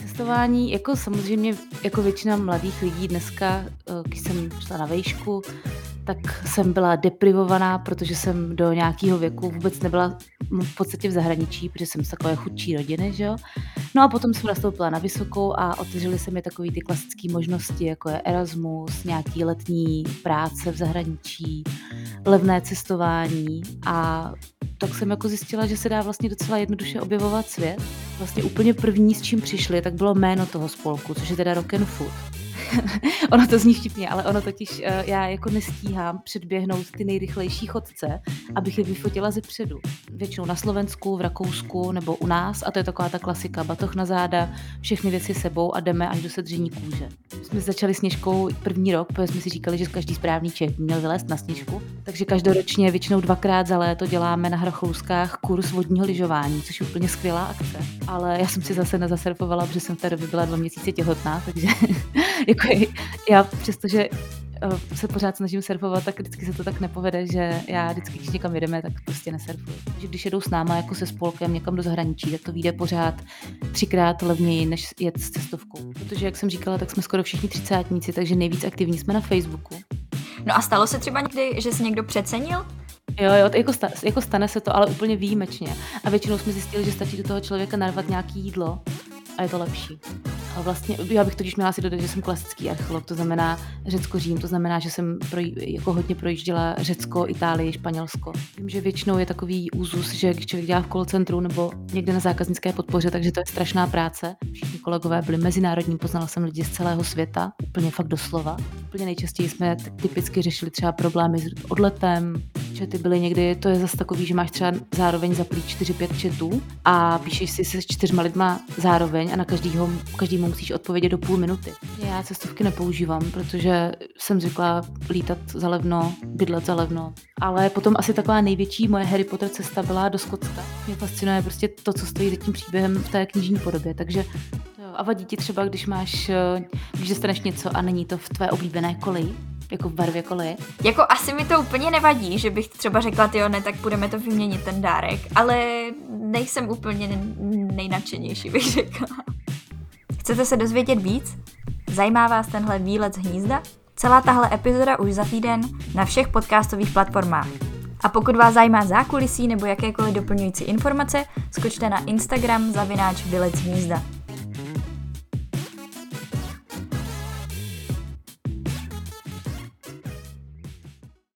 Cestování, jako samozřejmě, jako většina mladých lidí dneska, eh, když jsem šla na vejšku, tak jsem byla deprivovaná, protože jsem do nějakého věku vůbec nebyla v podstatě v zahraničí, protože jsem z takové chudší rodiny, že jo. No a potom jsem nastoupila na vysokou a otevřely se mi takové ty klasické možnosti, jako je Erasmus, nějaký letní práce v zahraničí, levné cestování a tak jsem jako zjistila, že se dá vlastně docela jednoduše objevovat svět. Vlastně úplně první, s čím přišli, tak bylo jméno toho spolku, což je teda Rock and Food. ono to zní vtipně, ale ono totiž, uh, já jako nestíhám předběhnout ty nejrychlejší chodce, abych je vyfotila ze předu. Většinou na Slovensku, v Rakousku nebo u nás a to je taková ta klasika, batoh na záda, všechny věci sebou a jdeme až do sedření kůže. Jsme začali Sněžkou první rok, protože jsme si říkali, že každý správný Čech měl vylézt na Sněžku, takže každoročně většinou dvakrát za léto děláme na Hrachouskách kurz vodního lyžování, což je úplně skvělá akce. Ale já jsem si zase nezasurfovala, protože jsem v té době byla dva měsíce těhotná, takže jako já přestože eh, se pořád snažím surfovat, tak vždycky se to tak nepovede, že já vždycky, když někam jedeme, tak prostě nesurfuji. Že když jedou s náma jako se spolkem někam do zahraničí, tak to vyjde pořád třikrát levněji, než jet s cestovkou. Protože, jak jsem říkala, tak jsme skoro všichni třicátníci, takže nejvíc aktivní jsme na Facebooku. No a stalo se třeba někdy, že se někdo přecenil? Jo, jo, jako, sta, jako stane se to, ale úplně výjimečně. A většinou jsme zjistili, že stačí do toho člověka narvat nějaký jídlo a je to lepší. Vlastně, já bych totiž měla si dodat, že jsem klasický archeolog, to znamená Řecko-Řím, to znamená, že jsem pro, jako hodně projížděla Řecko, Itálii, Španělsko. Vím, že většinou je takový úzus, že když člověk dělá v call centru nebo někde na zákaznické podpoře, takže to je strašná práce. Všichni kolegové byli mezinárodní, poznala jsem lidi z celého světa, úplně fakt doslova. Úplně nejčastěji jsme typicky řešili třeba problémy s odletem, ty byly někdy, to je zase takový, že máš třeba zároveň zaplý 4-5 četů a píšeš si se čtyřma lidma zároveň a na každýho, každému musíš odpovědět do půl minuty. Já cestovky nepoužívám, protože jsem zvykla lítat za levno, bydlet za levno. Ale potom asi taková největší moje Harry Potter cesta byla do Skotska. Mě fascinuje prostě to, co stojí za tím příběhem v té knižní podobě. Takže a vadí ti třeba, když máš, když dostaneš něco a není to v tvé oblíbené koleji? Jako v barvě koleje? Jako asi mi to úplně nevadí, že bych třeba řekla, jo, ne, tak budeme to vyměnit ten dárek, ale nejsem úplně nejnadšenější, bych řekla. Chcete se dozvědět víc? Zajímá vás tenhle výlet z hnízda? Celá tahle epizoda už za týden na všech podcastových platformách. A pokud vás zajímá zákulisí nebo jakékoliv doplňující informace, skočte na Instagram zavináč Vylec hnízda.